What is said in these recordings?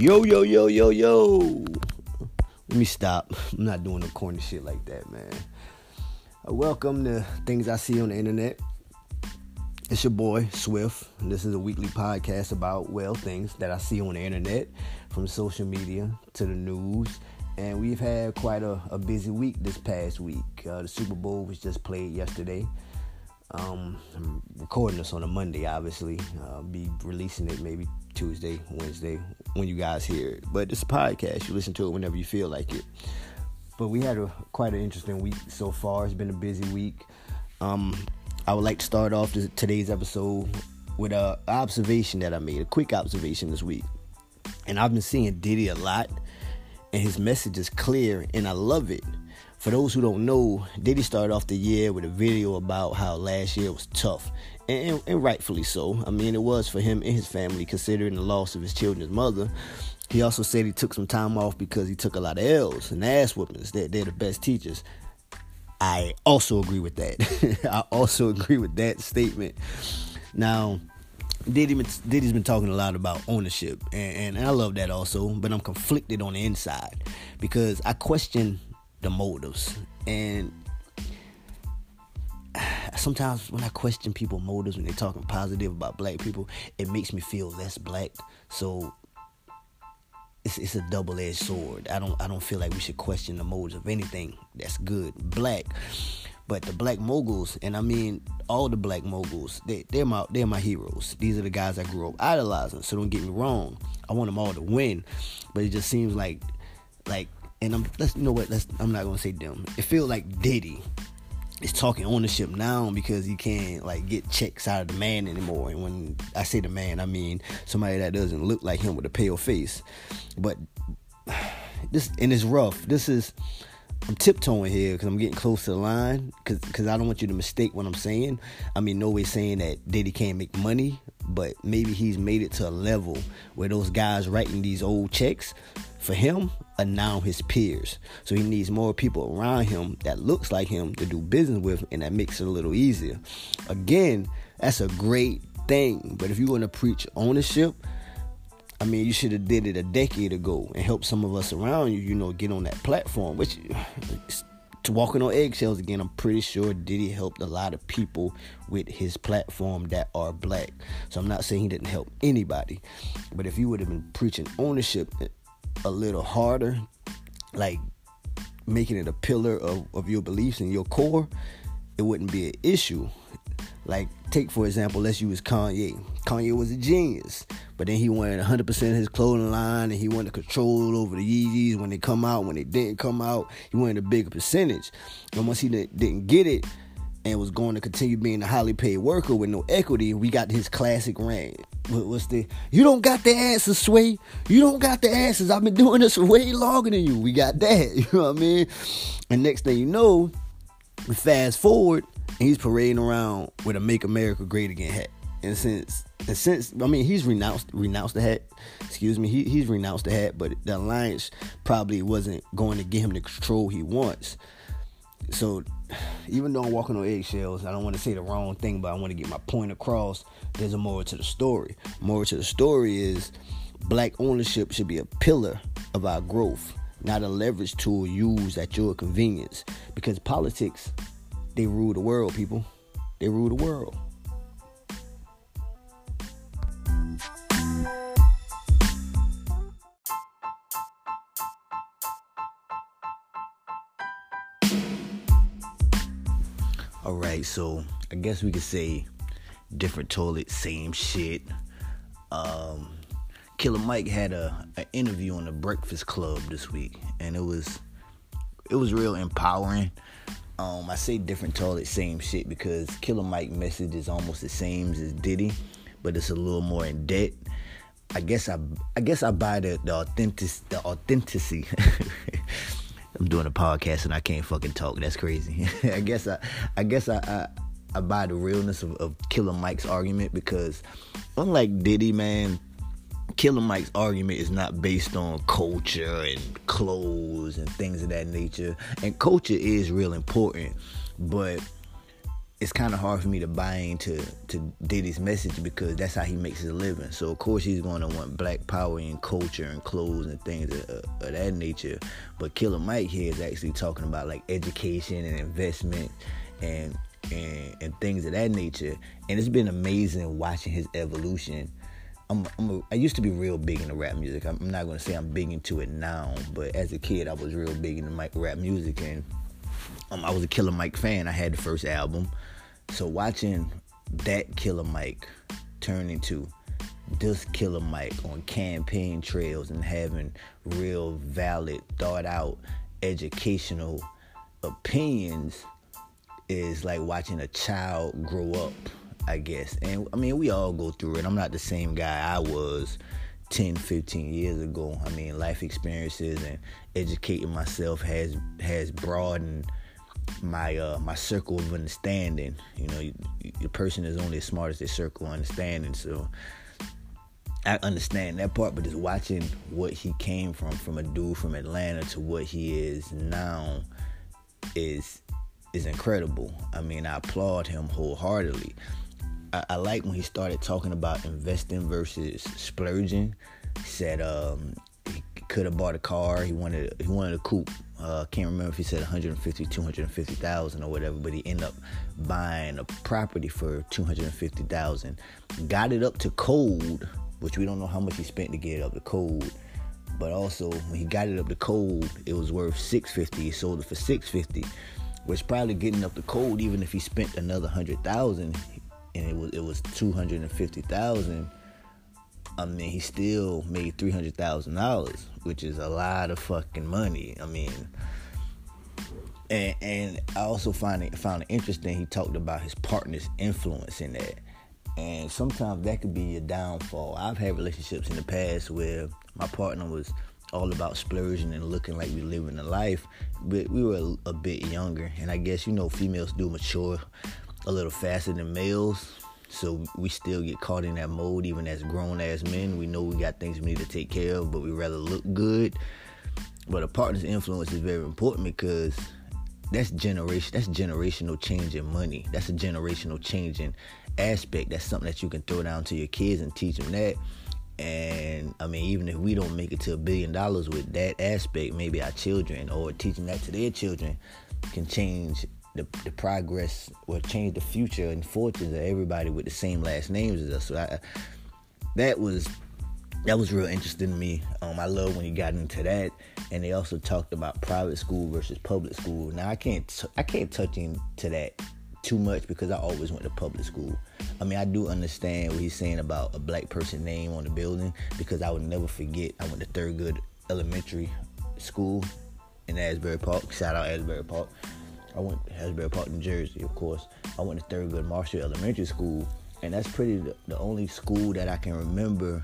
Yo, yo, yo, yo, yo. Let me stop. I'm not doing no corny shit like that, man. Uh, welcome to Things I See on the Internet. It's your boy, Swift. This is a weekly podcast about, well, things that I see on the internet, from social media to the news. And we've had quite a, a busy week this past week. Uh, the Super Bowl was just played yesterday. Um, I'm recording this on a Monday, obviously. I'll be releasing it maybe Tuesday, Wednesday, when you guys hear it. But it's a podcast. You listen to it whenever you feel like it. But we had a quite an interesting week so far. It's been a busy week. Um, I would like to start off this, today's episode with a observation that I made, a quick observation this week. And I've been seeing Diddy a lot, and his message is clear, and I love it for those who don't know, Diddy started off the year with a video about how last year was tough, and, and, rightfully so. I mean, it was for him and his family, considering the loss of his children's mother. He also said he took some time off because he took a lot of L's and ass whoopings. They're, they're the best teachers. I also agree with that. I also agree with that statement. Now, Diddy, Diddy's been talking a lot about ownership, and, and I love that also, but I'm conflicted on the inside because I question the motives. And sometimes when I question people motives when they're talking positive about black people, it makes me feel less black. So it's it's a double edged sword. I don't I don't feel like we should question the motives of anything that's good black. But the black moguls, and I mean all the black moguls, they they're my they're my heroes. These are the guys I grew up idolizing. So don't get me wrong. I want them all to win, but it just seems like like and I'm let's you know what let's I'm not gonna say them. It feels like Diddy is talking ownership now because he can't like get checks out of the man anymore. And when I say the man, I mean somebody that doesn't look like him with a pale face. But this and it's rough. This is I'm tiptoeing here because I'm getting close to the line because I don't want you to mistake what I'm saying. I mean, no way saying that Diddy can't make money, but maybe he's made it to a level where those guys writing these old checks for him are now his peers. So he needs more people around him that looks like him to do business with, and that makes it a little easier. Again, that's a great thing. But if you want to preach ownership, I mean, you should have did it a decade ago and helped some of us around you, you know, get on that platform. Which, to walking on eggshells again, I'm pretty sure Diddy helped a lot of people with his platform that are black. So I'm not saying he didn't help anybody, but if you would have been preaching ownership a little harder, like making it a pillar of, of your beliefs and your core, it wouldn't be an issue. Like, take for example, let's use Kanye. Kanye was a genius, but then he wanted 100% of his clothing line and he wanted control over the Yeezys when they come out. When they didn't come out, he wanted a bigger percentage. And once he didn't get it, and was going to continue being a highly paid worker with no equity, we got his classic reign. What's the you don't got the answers, Sway? You don't got the answers. I've been doing this way longer than you. We got that. You know what I mean? And next thing you know, fast forward he's parading around with a Make America Great Again hat. And since and since I mean he's renounced renounced the hat, excuse me, he, he's renounced the hat, but the alliance probably wasn't going to get him the control he wants. So even though I'm walking on eggshells, I don't want to say the wrong thing, but I want to get my point across. There's a moral to the story. Moral to the story is black ownership should be a pillar of our growth, not a leverage tool used at your convenience. Because politics, they rule the world, people. They rule the world. All right, so I guess we could say different toilet, same shit. Um, Killer Mike had a an interview on the Breakfast Club this week, and it was it was real empowering. Um, I say different toilet, same shit because Killer Mike message is almost the same as Diddy, but it's a little more in depth. I guess I I guess I buy the the authentic the authenticity I'm doing a podcast and I can't fucking talk. That's crazy. I guess I, I guess I, I, I buy the realness of, of Killer Mike's argument because, unlike Diddy, man, Killer Mike's argument is not based on culture and clothes and things of that nature. And culture is real important, but it's kind of hard for me to buy into to Diddy's message because that's how he makes his living. So of course he's going to want black power and culture and clothes and things of, of, that nature. But Killer Mike here is actually talking about like education and investment and and and things of that nature. And it's been amazing watching his evolution. I'm, I'm a, i used to be real big into rap music. I'm, I'm not to say I'm big into it now, but as a kid I was real big into rap music and um, I was a Killer Mike fan. I had the first album. So watching that Killer Mike turn into this Killer Mike on campaign trails and having real valid, thought out, educational opinions is like watching a child grow up, I guess. And I mean, we all go through it. I'm not the same guy I was 10, 15 years ago. I mean, life experiences and educating myself has has broadened my uh my circle of understanding. You know, the person is only as smart as their circle of understanding. So I understand that part, but just watching what he came from, from a dude from Atlanta to what he is now, is is incredible. I mean, I applaud him wholeheartedly. I, I like when he started talking about investing versus splurging. Said um, he could have bought a car. He wanted he wanted a coupe. Uh, can't remember if he said 150, 250,000 or whatever, but he ended up buying a property for 250,000. Got it up to code, which we don't know how much he spent to get it up to code. But also, when he got it up to code, it was worth 650. He sold it for 650, which probably getting up to code. Even if he spent another hundred thousand, and it was it was 250,000 I mean, he still made three hundred thousand dollars, which is a lot of fucking money. I mean, and and I also find it found it interesting. He talked about his partner's influence in that, and sometimes that could be a downfall. I've had relationships in the past where my partner was all about splurging and looking like we living a life, but we were a, a bit younger, and I guess you know females do mature a little faster than males so we still get caught in that mode, even as grown ass men. We know we got things we need to take care of, but we rather look good. But a partner's influence is very important because that's generation. That's generational change in money. That's a generational change in aspect. That's something that you can throw down to your kids and teach them that. And I mean, even if we don't make it to a billion dollars with that aspect, maybe our children or teaching that to their children can change the, the progress will change the future and fortunes of everybody with the same last names as us. So I, that was that was real interesting to me. Um, I love when he got into that, and they also talked about private school versus public school. Now I can't t- I can't touch into that too much because I always went to public school. I mean, I do understand what he's saying about a black person name on the building because I would never forget. I went to Thurgood Elementary School in Asbury Park. Shout out Asbury Park. I went to Asbury Park, New Jersey, of course. I went to Thurgood Marshall Elementary School, and that's pretty the, the only school that I can remember.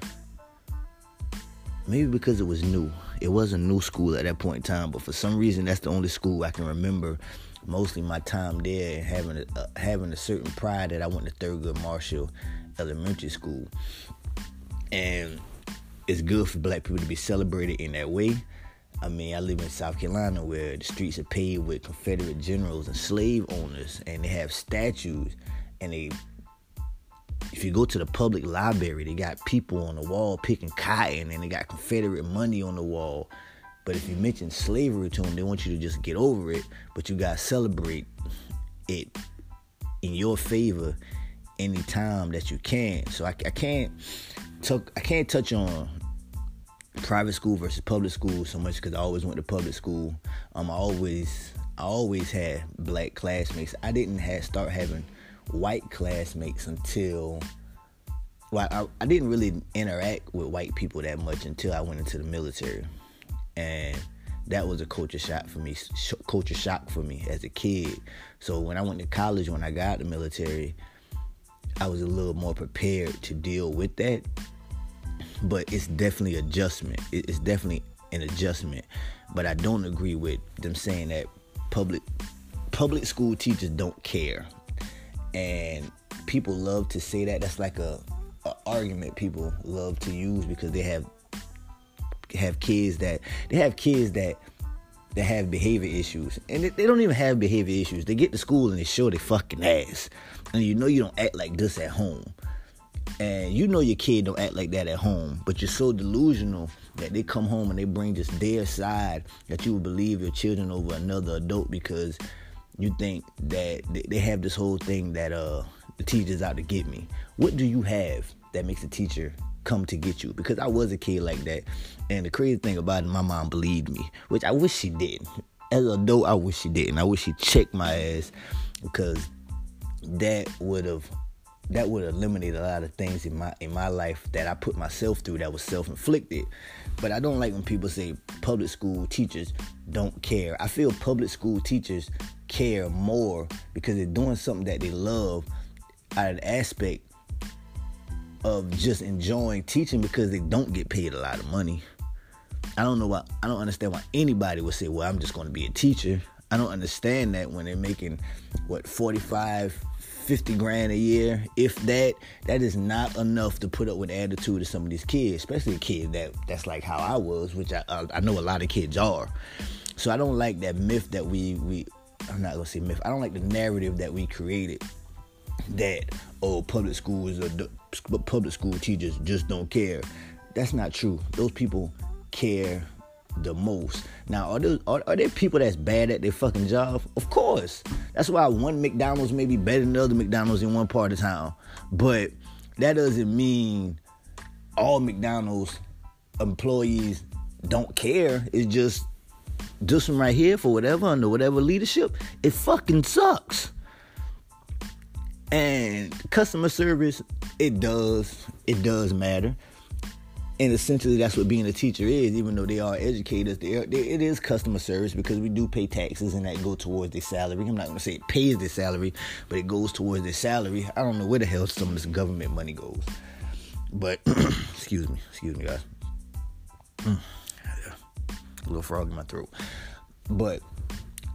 Maybe because it was new. It was a new school at that point in time, but for some reason, that's the only school I can remember. Mostly my time there, and having a, uh, having a certain pride that I went to Thurgood Marshall Elementary School, and it's good for Black people to be celebrated in that way. I mean, I live in South Carolina where the streets are paved with Confederate generals and slave owners, and they have statues. And they, if you go to the public library, they got people on the wall picking cotton, and they got Confederate money on the wall. But if you mention slavery to them, they want you to just get over it. But you gotta celebrate it in your favor anytime that you can. So I, I can't. I can't touch on private school versus public school so much because I always went to public school. Um, I always I always had black classmates. I didn't have start having white classmates until well, I, I didn't really interact with white people that much until I went into the military, and that was a culture shock for me. Sh- culture shock for me as a kid. So when I went to college, when I got the military, I was a little more prepared to deal with that but it's definitely adjustment. It's definitely an adjustment. But I don't agree with them saying that public public school teachers don't care, and people love to say that. That's like a, a argument people love to use because they have have kids that they have kids that that have behavior issues, and they, they don't even have behavior issues. They get to school and they show their fucking ass, and you know you don't act like this at home, and you know your kid don't act like that at home, but you're so delusional that they come home and they bring just their side that you will believe your children over another adult because you think that they have this whole thing that uh the teacher's out to get me. What do you have that makes a teacher come to get you? Because I was a kid like that. And the crazy thing about it, my mom believed me, which I wish she didn't. As an adult, I wish she didn't. I wish she checked my ass because that would have that would eliminate a lot of things in my in my life that I put myself through that was self-inflicted. But I don't like when people say public school teachers don't care. I feel public school teachers care more because they're doing something that they love out of the aspect of just enjoying teaching because they don't get paid a lot of money. I don't know why I don't understand why anybody would say, "Well, I'm just going to be a teacher." I don't understand that when they're making what 45 50 grand a year, if that, that is not enough to put up with attitude of some of these kids, especially a kid that that's like how I was, which I I know a lot of kids are. So I don't like that myth that we we I'm not gonna say myth. I don't like the narrative that we created that oh public schools or public school teachers just don't care. That's not true. Those people care the most. Now, are there, are, are there people that's bad at their fucking job? Of course. That's why one McDonald's may be better than other McDonald's in one part of town. But that doesn't mean all McDonald's employees don't care. It's just this one right here for whatever under whatever leadership. It fucking sucks. And customer service, it does, it does matter and essentially that's what being a teacher is even though they are educators they are, they, it is customer service because we do pay taxes and that go towards their salary i'm not going to say it pays their salary but it goes towards their salary i don't know where the hell some of this government money goes but excuse me excuse me guys a little frog in my throat but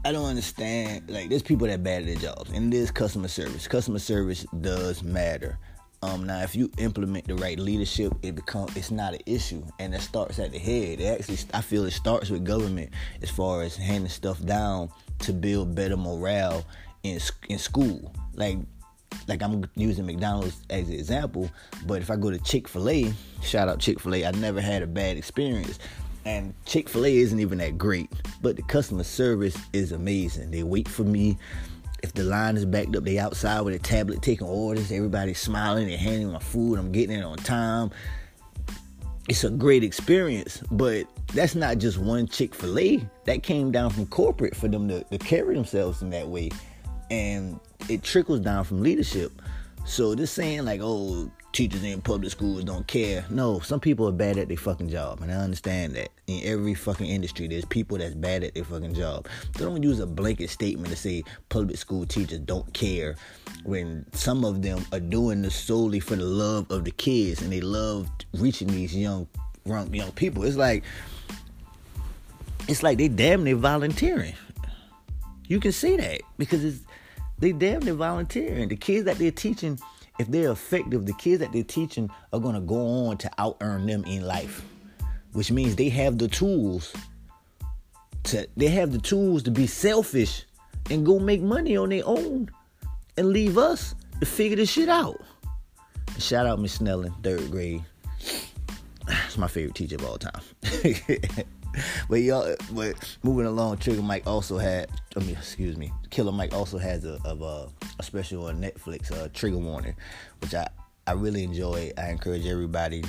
I don't understand. Like, there's people that bad at their jobs, and is customer service. Customer service does matter. Um, now, if you implement the right leadership, it become it's not an issue, and it starts at the head. It actually, I feel, it starts with government as far as handing stuff down to build better morale in in school. Like, like I'm using McDonald's as an example, but if I go to Chick Fil A, shout out Chick Fil A, I never had a bad experience. And Chick Fil A isn't even that great, but the customer service is amazing. They wait for me if the line is backed up, they outside with a tablet taking orders. Everybody's smiling. They're handing my food. I'm getting it on time. It's a great experience, but that's not just one Chick Fil A. That came down from corporate for them to, to carry themselves in that way, and it trickles down from leadership. So this saying like, oh, teachers in public schools don't care. No, some people are bad at their fucking job, and I understand that. In every fucking industry, there's people that's bad at their fucking job. So don't use a blanket statement to say public school teachers don't care when some of them are doing this solely for the love of the kids and they love reaching these young young people. It's like it's like they damn near volunteering. You can see that because it's they damn near volunteering. The kids that they're teaching if they're effective, the kids that they're teaching are going to go on to out earn them in life, which means they have the tools to they have the tools to be selfish and go make money on their own and leave us to figure this shit out. Shout out Miss Snellen, third grade. It's my favorite teacher of all time. but y'all, but moving along, Trigger Mike also had. I mean, excuse me, Killer Mike also has a of a, a special on Netflix, uh, Trigger Warning, which I I really enjoy. I encourage everybody.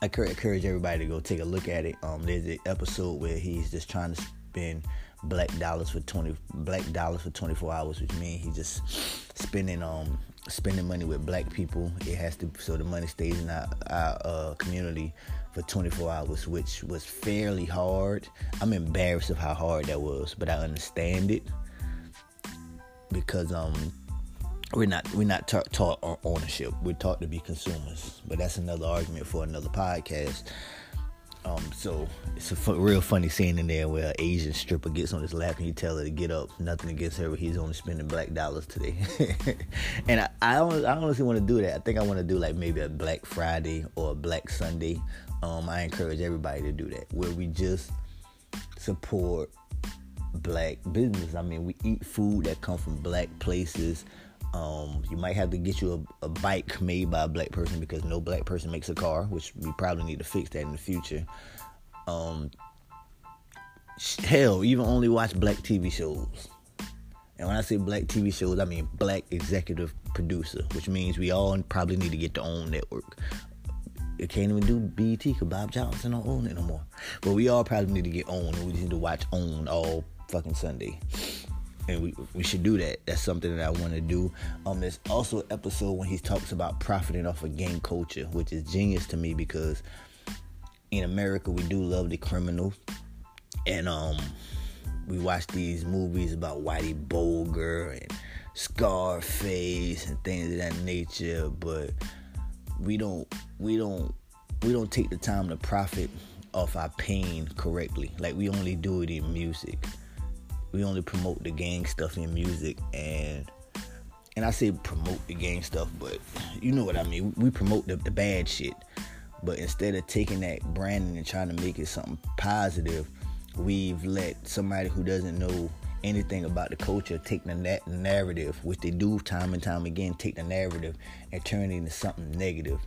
I encourage everybody to go take a look at it. Um, there's an episode where he's just trying to spend black dollars for 20 black dollars for 24 hours which means he's just spending um spending money with black people it has to so the money stays in our, our uh, community for 24 hours, which was fairly hard. I'm embarrassed of how hard that was, but I understand it because um we're not we're not ta- taught ownership. We're taught to be consumers, but that's another argument for another podcast. Um, so it's a f- real funny scene in there where an Asian stripper gets on his lap and you tell her to get up. Nothing against her, but he's only spending black dollars today. and I, I, I honestly want to do that. I think I want to do like maybe a Black Friday or a Black Sunday. Um, I encourage everybody to do that, where we just support black business. I mean, we eat food that come from black places. Um, you might have to get you a, a, bike made by a black person because no black person makes a car, which we probably need to fix that in the future. Um, hell, even only watch black TV shows. And when I say black TV shows, I mean black executive producer, which means we all probably need to get the own network. It can't even do BET because Bob Johnson don't own it no more. But we all probably need to get owned, and we just need to watch OWN all fucking Sunday. And we we should do that. That's something that I want to do. Um, there's also an episode when he talks about profiting off of gang culture, which is genius to me because in America we do love the criminals, and um, we watch these movies about Whitey Bulger and Scarface and things of that nature, but we don't we don't we don't take the time to profit off our pain correctly. Like we only do it in music. We only promote the gang stuff in music and and I say promote the gang stuff, but you know what I mean. We promote the, the bad shit. But instead of taking that branding and trying to make it something positive, we've let somebody who doesn't know anything about the culture take the na- narrative, which they do time and time again, take the narrative and turn it into something negative.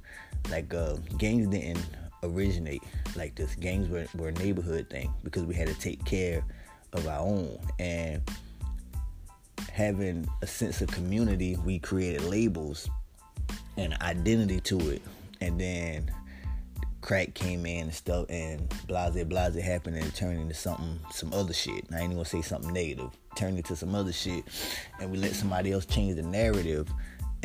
Like uh, gangs didn't originate like this. Gangs were, were a neighborhood thing because we had to take care of our own. And having a sense of community, we created labels and identity to it. And then crack came in and stuff and blase blase happened and it turned into something some other shit. I ain't even gonna say something negative. Turned into some other shit and we let somebody else change the narrative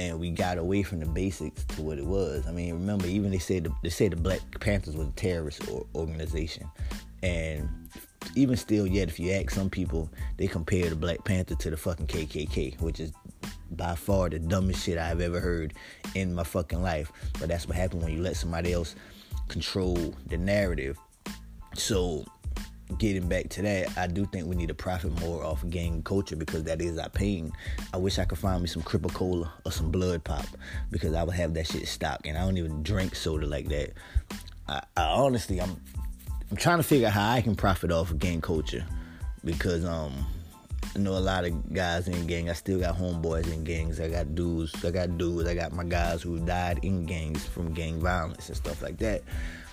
and we got away from the basics to what it was. I mean, remember, even they said the, they said the Black Panthers was a terrorist organization, and even still, yet if you ask some people, they compare the Black Panther to the fucking KKK, which is by far the dumbest shit I've ever heard in my fucking life. But that's what happened when you let somebody else control the narrative. So, getting back to that, I do think we need to profit more off gang culture because that is our pain. I wish I could find me some Cripple Cola or some Blood Pop because I would have that shit stock, and I don't even drink soda like that. I, I honestly, I'm I'm trying to figure out how I can profit off of gang culture because um I know a lot of guys in gang. I still got homeboys in gangs. I got dudes. I got dudes. I got my guys who died in gangs from gang violence and stuff like that.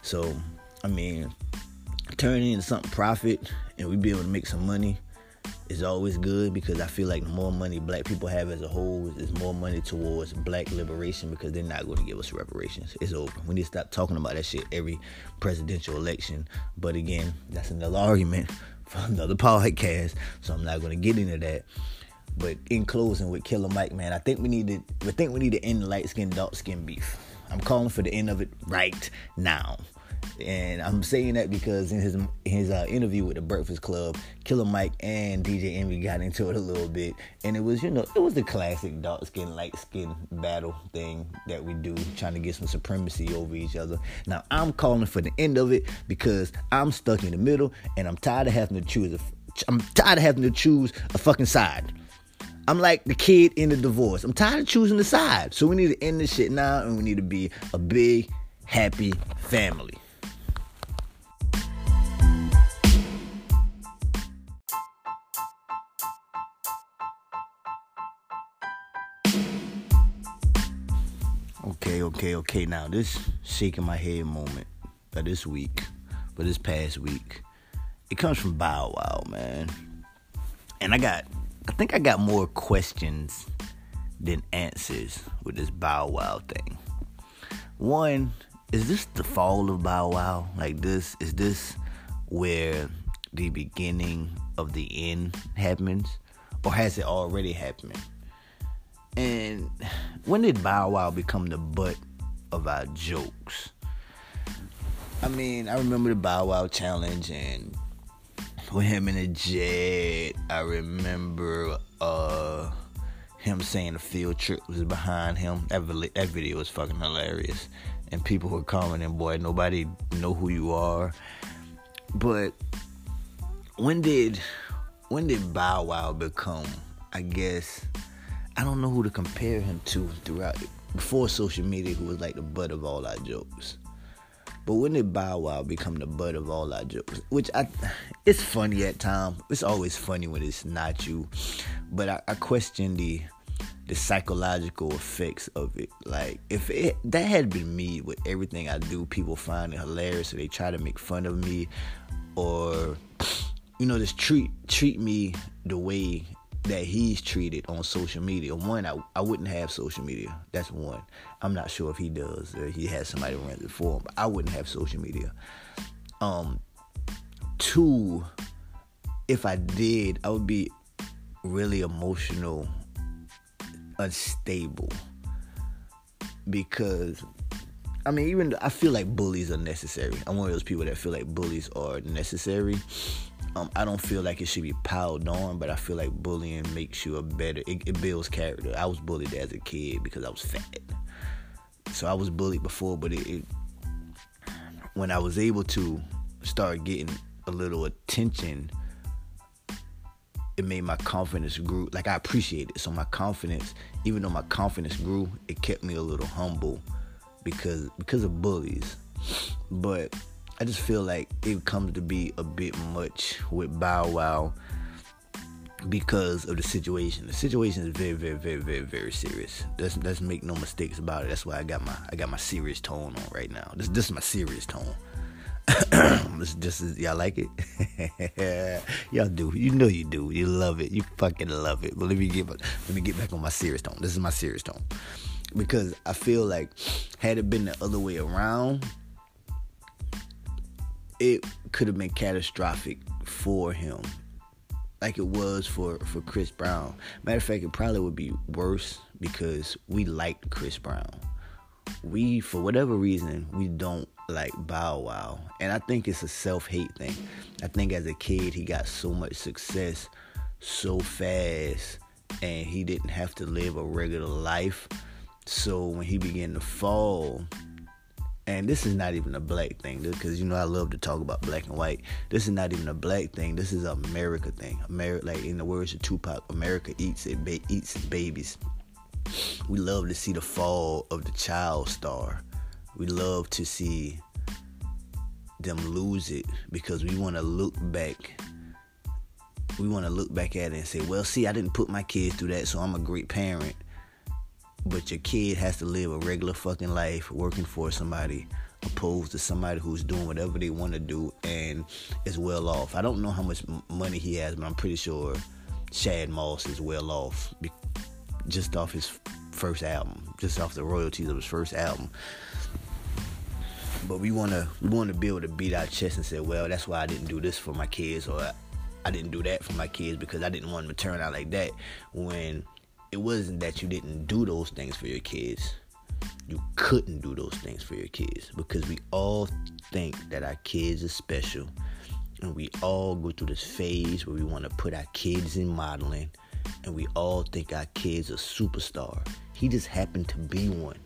So, I mean, turning into something profit and we be able to make some money is always good because I feel like the more money black people have as a whole is more money towards black liberation because they're not going to give us reparations. It's over. We need to stop talking about that shit every presidential election. But again, that's another argument for another podcast, so I'm not going to get into that. But in closing with Killer Mike, man, I think we need to. I think we need to end light skin, dark skin beef. I'm calling for the end of it right now. And I'm saying that because in his his uh, interview with the Breakfast Club, Killer Mike and DJ Envy got into it a little bit, and it was you know it was the classic dark skin light skin battle thing that we do, trying to get some supremacy over each other. Now I'm calling for the end of it because I'm stuck in the middle, and I'm tired of having to choose. A, I'm tired of having to choose a fucking side. I'm like the kid in the divorce. I'm tired of choosing the side. So we need to end this shit now, and we need to be a big, happy family. Okay, okay. Now this shaking my head moment of this week, but this past week, it comes from Bow Wow, man. And I got, I think I got more questions than answers with this Bow Wow thing. One, is this the fall of Bow Wow? Like this, is this where the beginning of the end happens? Or has it already happened? And when did Bow Wow become the butt of our jokes? I mean, I remember the Bow Wow challenge and with him in the jet. I remember uh, him saying the field trip was behind him. That, that video was fucking hilarious. And people were commenting, boy, nobody know who you are. But when did when did Bow Wow become, I guess, I don't know who to compare him to throughout before social media, who was like the butt of all our jokes. But when did Bow Wow become the butt of all our jokes? Which I, it's funny at times. It's always funny when it's not you, but I, I question the the psychological effects of it. Like if it that had been me with everything I do, people find it hilarious, so they try to make fun of me, or you know just treat treat me the way that he's treated on social media. One, I, I wouldn't have social media. That's one. I'm not sure if he does or he has somebody runs it for him, but I wouldn't have social media. Um, two, if I did, I would be really emotional, unstable. Because I mean, even I feel like bullies are necessary. I'm one of those people that feel like bullies are necessary. Um, I don't feel like it should be piled on, but I feel like bullying makes you a better. It, it builds character. I was bullied as a kid because I was fat, so I was bullied before. But it, it when I was able to start getting a little attention, it made my confidence grew. Like I appreciate it. So my confidence, even though my confidence grew, it kept me a little humble because because of bullies. But I just feel like it comes to be a bit much with Bow Wow because of the situation. The situation is very, very, very, very, very serious. Let's let's make no mistakes about it. That's why I got my I got my serious tone on right now. This this is my serious tone. this just is, y'all like it. y'all do. You know you do. You love it. You fucking love it. But let me get let me get back on my serious tone. This is my serious tone because I feel like had it been the other way around, it could have been catastrophic for him like it was for for Chris Brown. Matter of fact, it probably would be worse because we liked Chris Brown. We, for whatever reason, we don't like Bow Wow, and I think it's a self hate thing. I think as a kid he got so much success so fast, and he didn't have to live a regular life. So when he began to fall, and this is not even a black thing because you know I love to talk about black and white. This is not even a black thing. This is America thing. America, like in the words of Tupac, America eats it, ba- eats its babies. We love to see the fall of the child star. We love to see them lose it because we want to look back. We want to look back at it and say, "Well, see, I didn't put my kids through that, so I'm a great parent." But your kid has to live a regular fucking life working for somebody opposed to somebody who's doing whatever they want to do and is well off. I don't know how much money he has, but I'm pretty sure Shad Moss is well off just off his first album, just off the royalties of his first album. But we wanna we wanna be able to beat our chest and say, well, that's why I didn't do this for my kids, or I didn't do that for my kids because I didn't want them to turn out like that. When it wasn't that you didn't do those things for your kids. You couldn't do those things for your kids because we all think that our kids are special. And we all go through this phase where we want to put our kids in modeling and we all think our kids are superstar. He just happened to be one.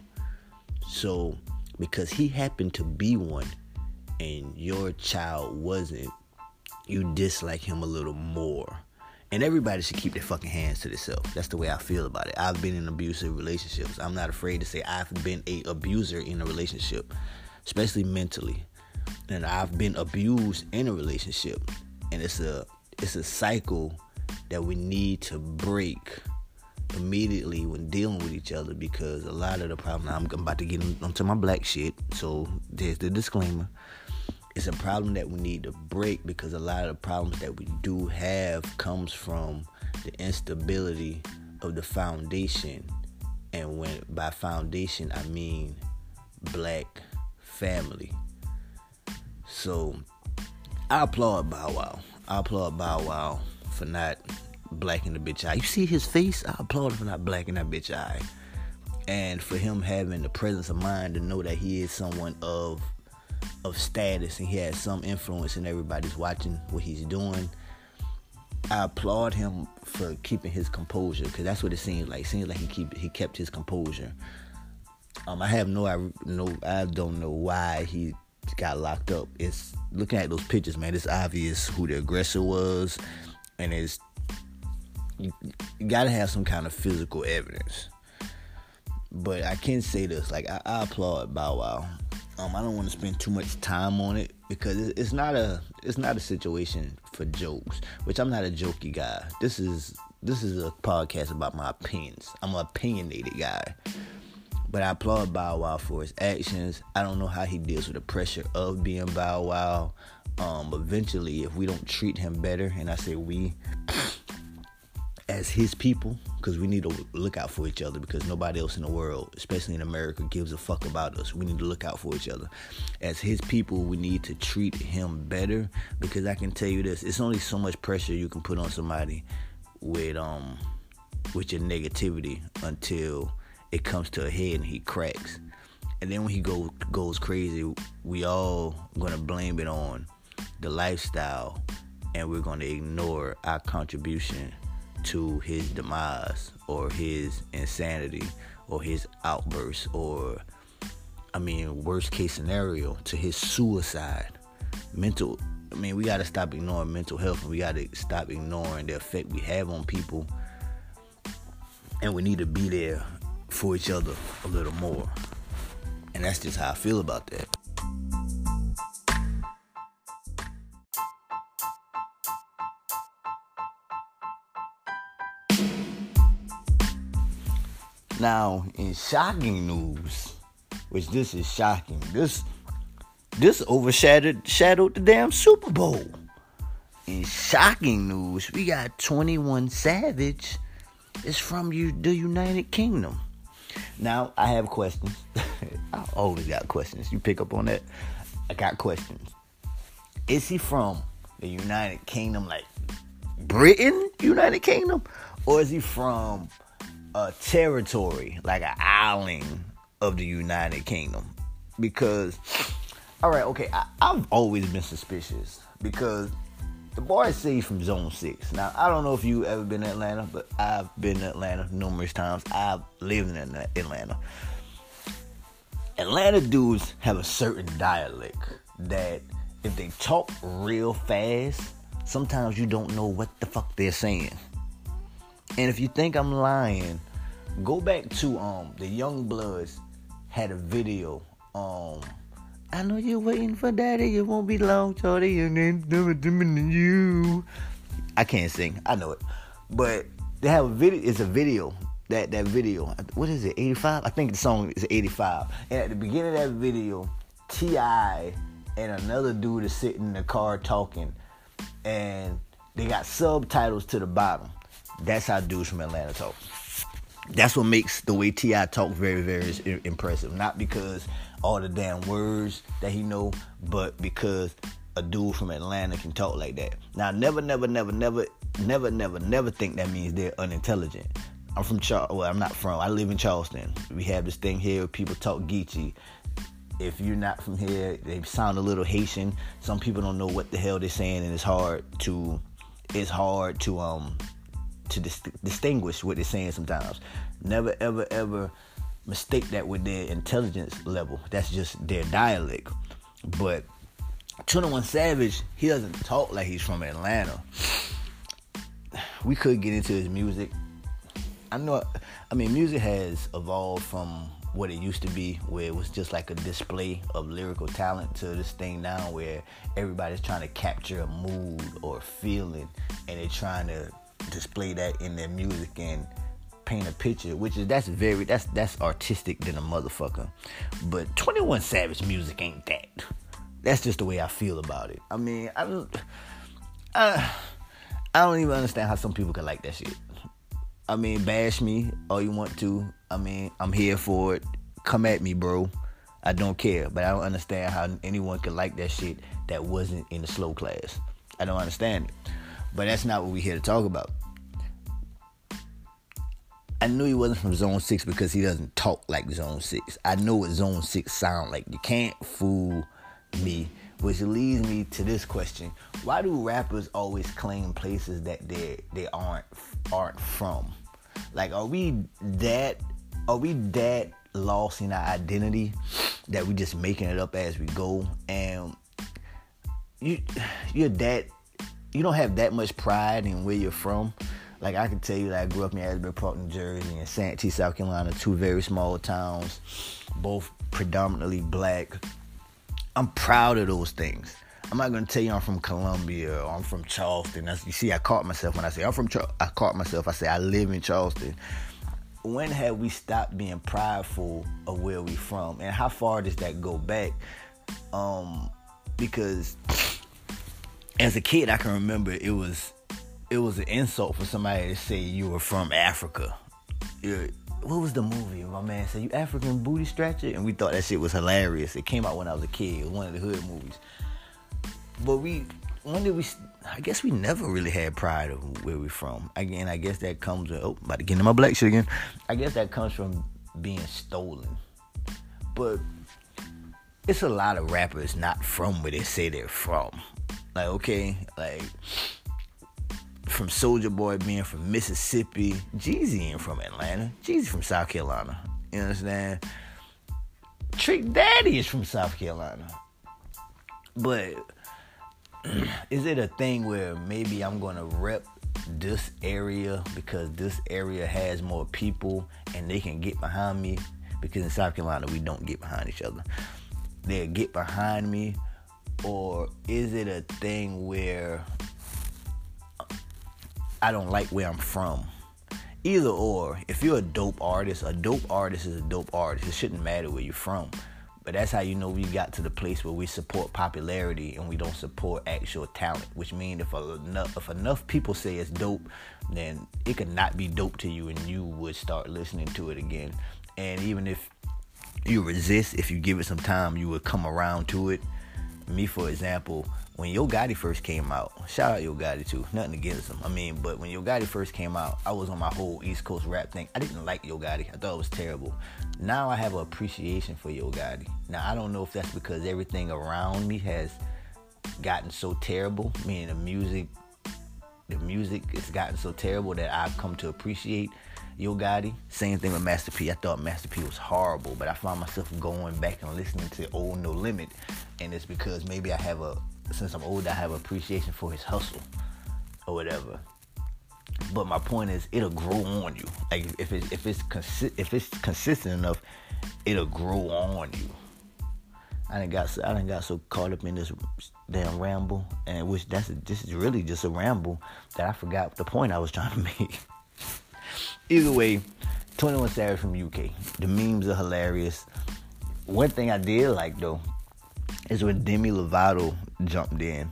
So, because he happened to be one and your child wasn't, you dislike him a little more and everybody should keep their fucking hands to themselves. That's the way I feel about it. I've been in abusive relationships. I'm not afraid to say I've been a abuser in a relationship, especially mentally. And I've been abused in a relationship. And it's a it's a cycle that we need to break immediately when dealing with each other because a lot of the problem I'm about to get into my black shit. So there's the disclaimer it's a problem that we need to break because a lot of the problems that we do have comes from the instability of the foundation. And when by foundation i mean black family. So i applaud bow wow. I applaud bow wow for not blacking the bitch eye. You see his face? I applaud him for not blacking that bitch eye. And for him having the presence of mind to know that he is someone of of status and he has some influence and everybody's watching what he's doing. I applaud him for keeping his composure because that's what it seems like. It seems like he keep he kept his composure. Um, I have no I no I don't know why he got locked up. It's looking at those pictures, man. It's obvious who the aggressor was, and it's you, you got to have some kind of physical evidence. But I can say this, like I, I applaud Bow Wow Um, I don't want to spend too much time on it because it's not a it's not a situation for jokes. Which I'm not a jokey guy. This is this is a podcast about my opinions. I'm an opinionated guy. But I applaud Bow Wow for his actions. I don't know how he deals with the pressure of being Bow Wow. Um, eventually, if we don't treat him better, and I say we, as his people, because we need to look out for each other because nobody else in the world, especially in America, gives a fuck about us. We need to look out for each other. As his people, we need to treat him better because I can tell you this, it's only so much pressure you can put on somebody with um with your negativity until it comes to a head and he cracks. And then when he go goes crazy, we all gonna blame it on the lifestyle and we're gonna ignore our contribution to his demise or his insanity or his outburst or I mean worst case scenario to his suicide. Mental I mean we gotta stop ignoring mental health and we gotta stop ignoring the effect we have on people and we need to be there for each other a little more. And that's just how I feel about that. Now, in shocking news, which this is shocking, this this overshadowed shadowed the damn Super Bowl. In shocking news, we got 21 Savage. It's from you, the United Kingdom. Now, I have questions. I always got questions. You pick up on that? I got questions. Is he from the United Kingdom, like Britain, United Kingdom? Or is he from a territory, like an island of the United Kingdom. Because, all right, okay, I, have always been suspicious because the say he's from Zone 6. Now, I don't know if you've ever been to Atlanta, but I've been to Atlanta numerous times. I've lived in Atlanta. Atlanta dudes have a certain dialect that if they talk real fast, sometimes you don't know what the fuck they're saying. And if you think I'm lying, go back to um the YoungBloodZ had a video. Um, I know you're waiting for daddy. It won't be long, Charlie. And then you. I can't sing. I know it, but they have a video. It's a video. That that video. What is it? 85. I think the song is 85. And at the beginning of that video, T.I. and another dude is sitting in the car talking, and they got subtitles to the bottom. That's how dudes from Atlanta talk. That's what makes the way T.I. talk very, very impressive. Not because all the damn words that he know, but because a dude from Atlanta can talk like that. Now, never, never, never, never, never, never, never think that means they're unintelligent. I'm from Charleston. Well, I'm not from. I live in Charleston. We have this thing here. People talk Geechee. If you're not from here, they sound a little Haitian. Some people don't know what the hell they're saying, and it's hard to. It's hard to um to dis- distinguish what they're saying sometimes. Never, ever, ever mistake that with their intelligence level. That's just their dialect. But 21 Savage, he doesn't talk like he's from Atlanta. We could get into his music. I know, I mean, music has evolved from what it used to be, where it was just like a display of lyrical talent, to this thing now where everybody's trying to capture a mood or feeling and they're trying to display that in their music and paint a picture, which is that's very that's that's artistic than a motherfucker. But 21 Savage music ain't that. That's just the way I feel about it. I mean, I don't I, I don't even understand how some people can like that shit. I mean, bash me all you want to. I mean, I'm here for it. Come at me, bro. I don't care, but I don't understand how anyone could like that shit that wasn't in the slow class. I don't understand it. But that's not what we're here to talk about. I knew he wasn't from Zone 6 because he doesn't talk like Zone 6. I know what Zone 6 sound like. You can't fool me. Which leads me to this question. Why do rappers always claim places that they they aren't aren't from? Like are we that are we that lost in our identity that we just making it up as we go and you you're that you don't have that much pride in where you're from. Like I can tell you that I grew up in Asbury Park, New Jersey, and Santee, South Carolina, two very small towns, both predominantly black. I'm proud of those things. I'm not gonna tell you I'm from Columbia or I'm from Charleston. That's, you see, I caught myself when I say I'm from. I caught myself. I say I live in Charleston. When have we stopped being prideful of where we're from, and how far does that go back? Um, because as a kid, I can remember it was it was an insult for somebody to say you were from Africa. You're, what was the movie? My man said, "You African booty stretcher," and we thought that shit was hilarious. It came out when I was a kid. It was one of the hood movies. But we, when did we? I guess we never really had pride of where we're from. Again, I guess that comes. With, oh, about to get into my black shit again. I guess that comes from being stolen. But it's a lot of rappers not from where they say they're from. Like, okay, like from Soulja Boy being from Mississippi, Jeezy ain't from Atlanta. Jeezy from South Carolina. You understand? Trick Daddy is from South Carolina. But is it a thing where maybe I'm gonna rep this area because this area has more people and they can get behind me? Because in South Carolina we don't get behind each other. They'll get behind me, or is it a thing where I don't like where I'm from? Either or, if you're a dope artist, a dope artist is a dope artist. It shouldn't matter where you're from. But that's how you know we got to the place where we support popularity and we don't support actual talent. Which means if enough if enough people say it's dope, then it could not be dope to you, and you would start listening to it again. And even if you resist, if you give it some time, you would come around to it. Me, for example, when Yo Gotti first came out, shout out Yo Gotti too. Nothing against him. I mean, but when Yo Gotti first came out, I was on my whole East Coast rap thing. I didn't like Yo Gotti. I thought it was terrible. Now I have an appreciation for Yo Gotti. Now I don't know if that's because everything around me has gotten so terrible. Meaning the music, the music has gotten so terrible that I've come to appreciate Yo Gotti. Same thing with Master P. I thought Master P was horrible, but I found myself going back and listening to Old No Limit, and it's because maybe I have a since I'm older, I have appreciation for his hustle or whatever. But my point is, it'll grow on you. Like if it, if it's consi- if it's consistent enough, it'll grow on you. I didn't got so, I didn't got so caught up in this damn ramble, and which that's a, this is really just a ramble that I forgot the point I was trying to make. Either way, 21 Savage from UK. The memes are hilarious. One thing I did like though is when Demi Lovato jumped in.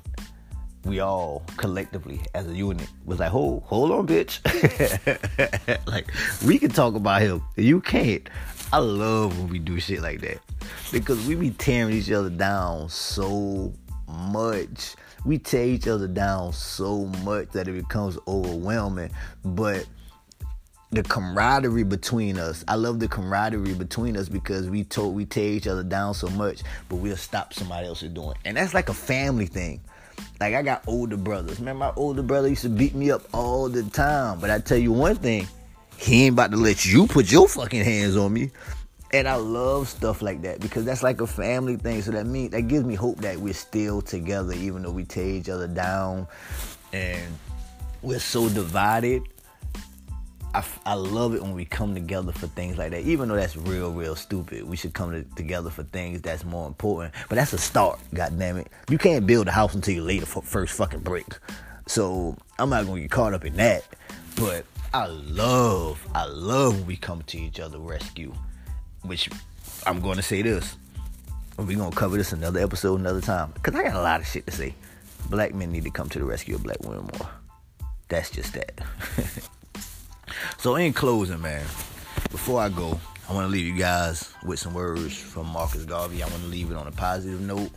We all collectively, as a unit, was like, "Hold, hold on, bitch!" like we can talk about him, you can't. I love when we do shit like that because we be tearing each other down so much. We tear each other down so much that it becomes overwhelming. But the camaraderie between us. I love the camaraderie between us because we told we tear each other down so much, but we'll stop somebody else from doing. And that's like a family thing. Like I got older brothers. Man, my older brother used to beat me up all the time. But I tell you one thing, he ain't about to let you put your fucking hands on me. And I love stuff like that because that's like a family thing. So that means that gives me hope that we're still together, even though we tear each other down and we're so divided I, I love it when we come together for things like that. Even though that's real, real stupid, we should come to, together for things that's more important. But that's a start. God damn it! You can't build a house until you lay the first fucking brick. So I'm not gonna get caught up in that. But I love, I love when we come to each other rescue. Which I'm gonna say this. We're gonna cover this another episode another time. Cause I got a lot of shit to say. Black men need to come to the rescue of black women more. That's just that. So in closing, man, before I go, I want to leave you guys with some words from Marcus Garvey. I want to leave it on a positive note.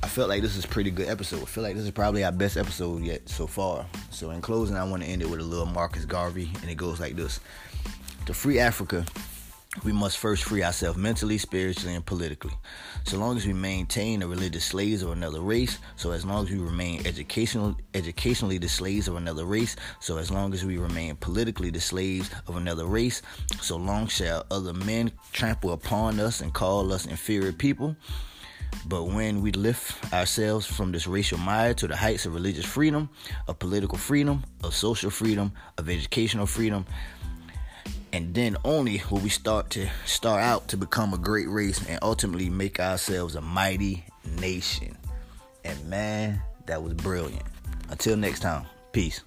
I felt like this is pretty good episode. I feel like this is probably our best episode yet so far. So in closing, I want to end it with a little Marcus Garvey, and it goes like this: To free Africa, we must first free ourselves mentally, spiritually, and politically. So long as we maintain the religious slaves of another race, so as long as we remain educational, educationally the slaves of another race, so as long as we remain politically the slaves of another race, so long shall other men trample upon us and call us inferior people. But when we lift ourselves from this racial mire to the heights of religious freedom, of political freedom, of social freedom, of educational freedom, and then only will we start to start out to become a great race and ultimately make ourselves a mighty nation. And man, that was brilliant. Until next time, peace.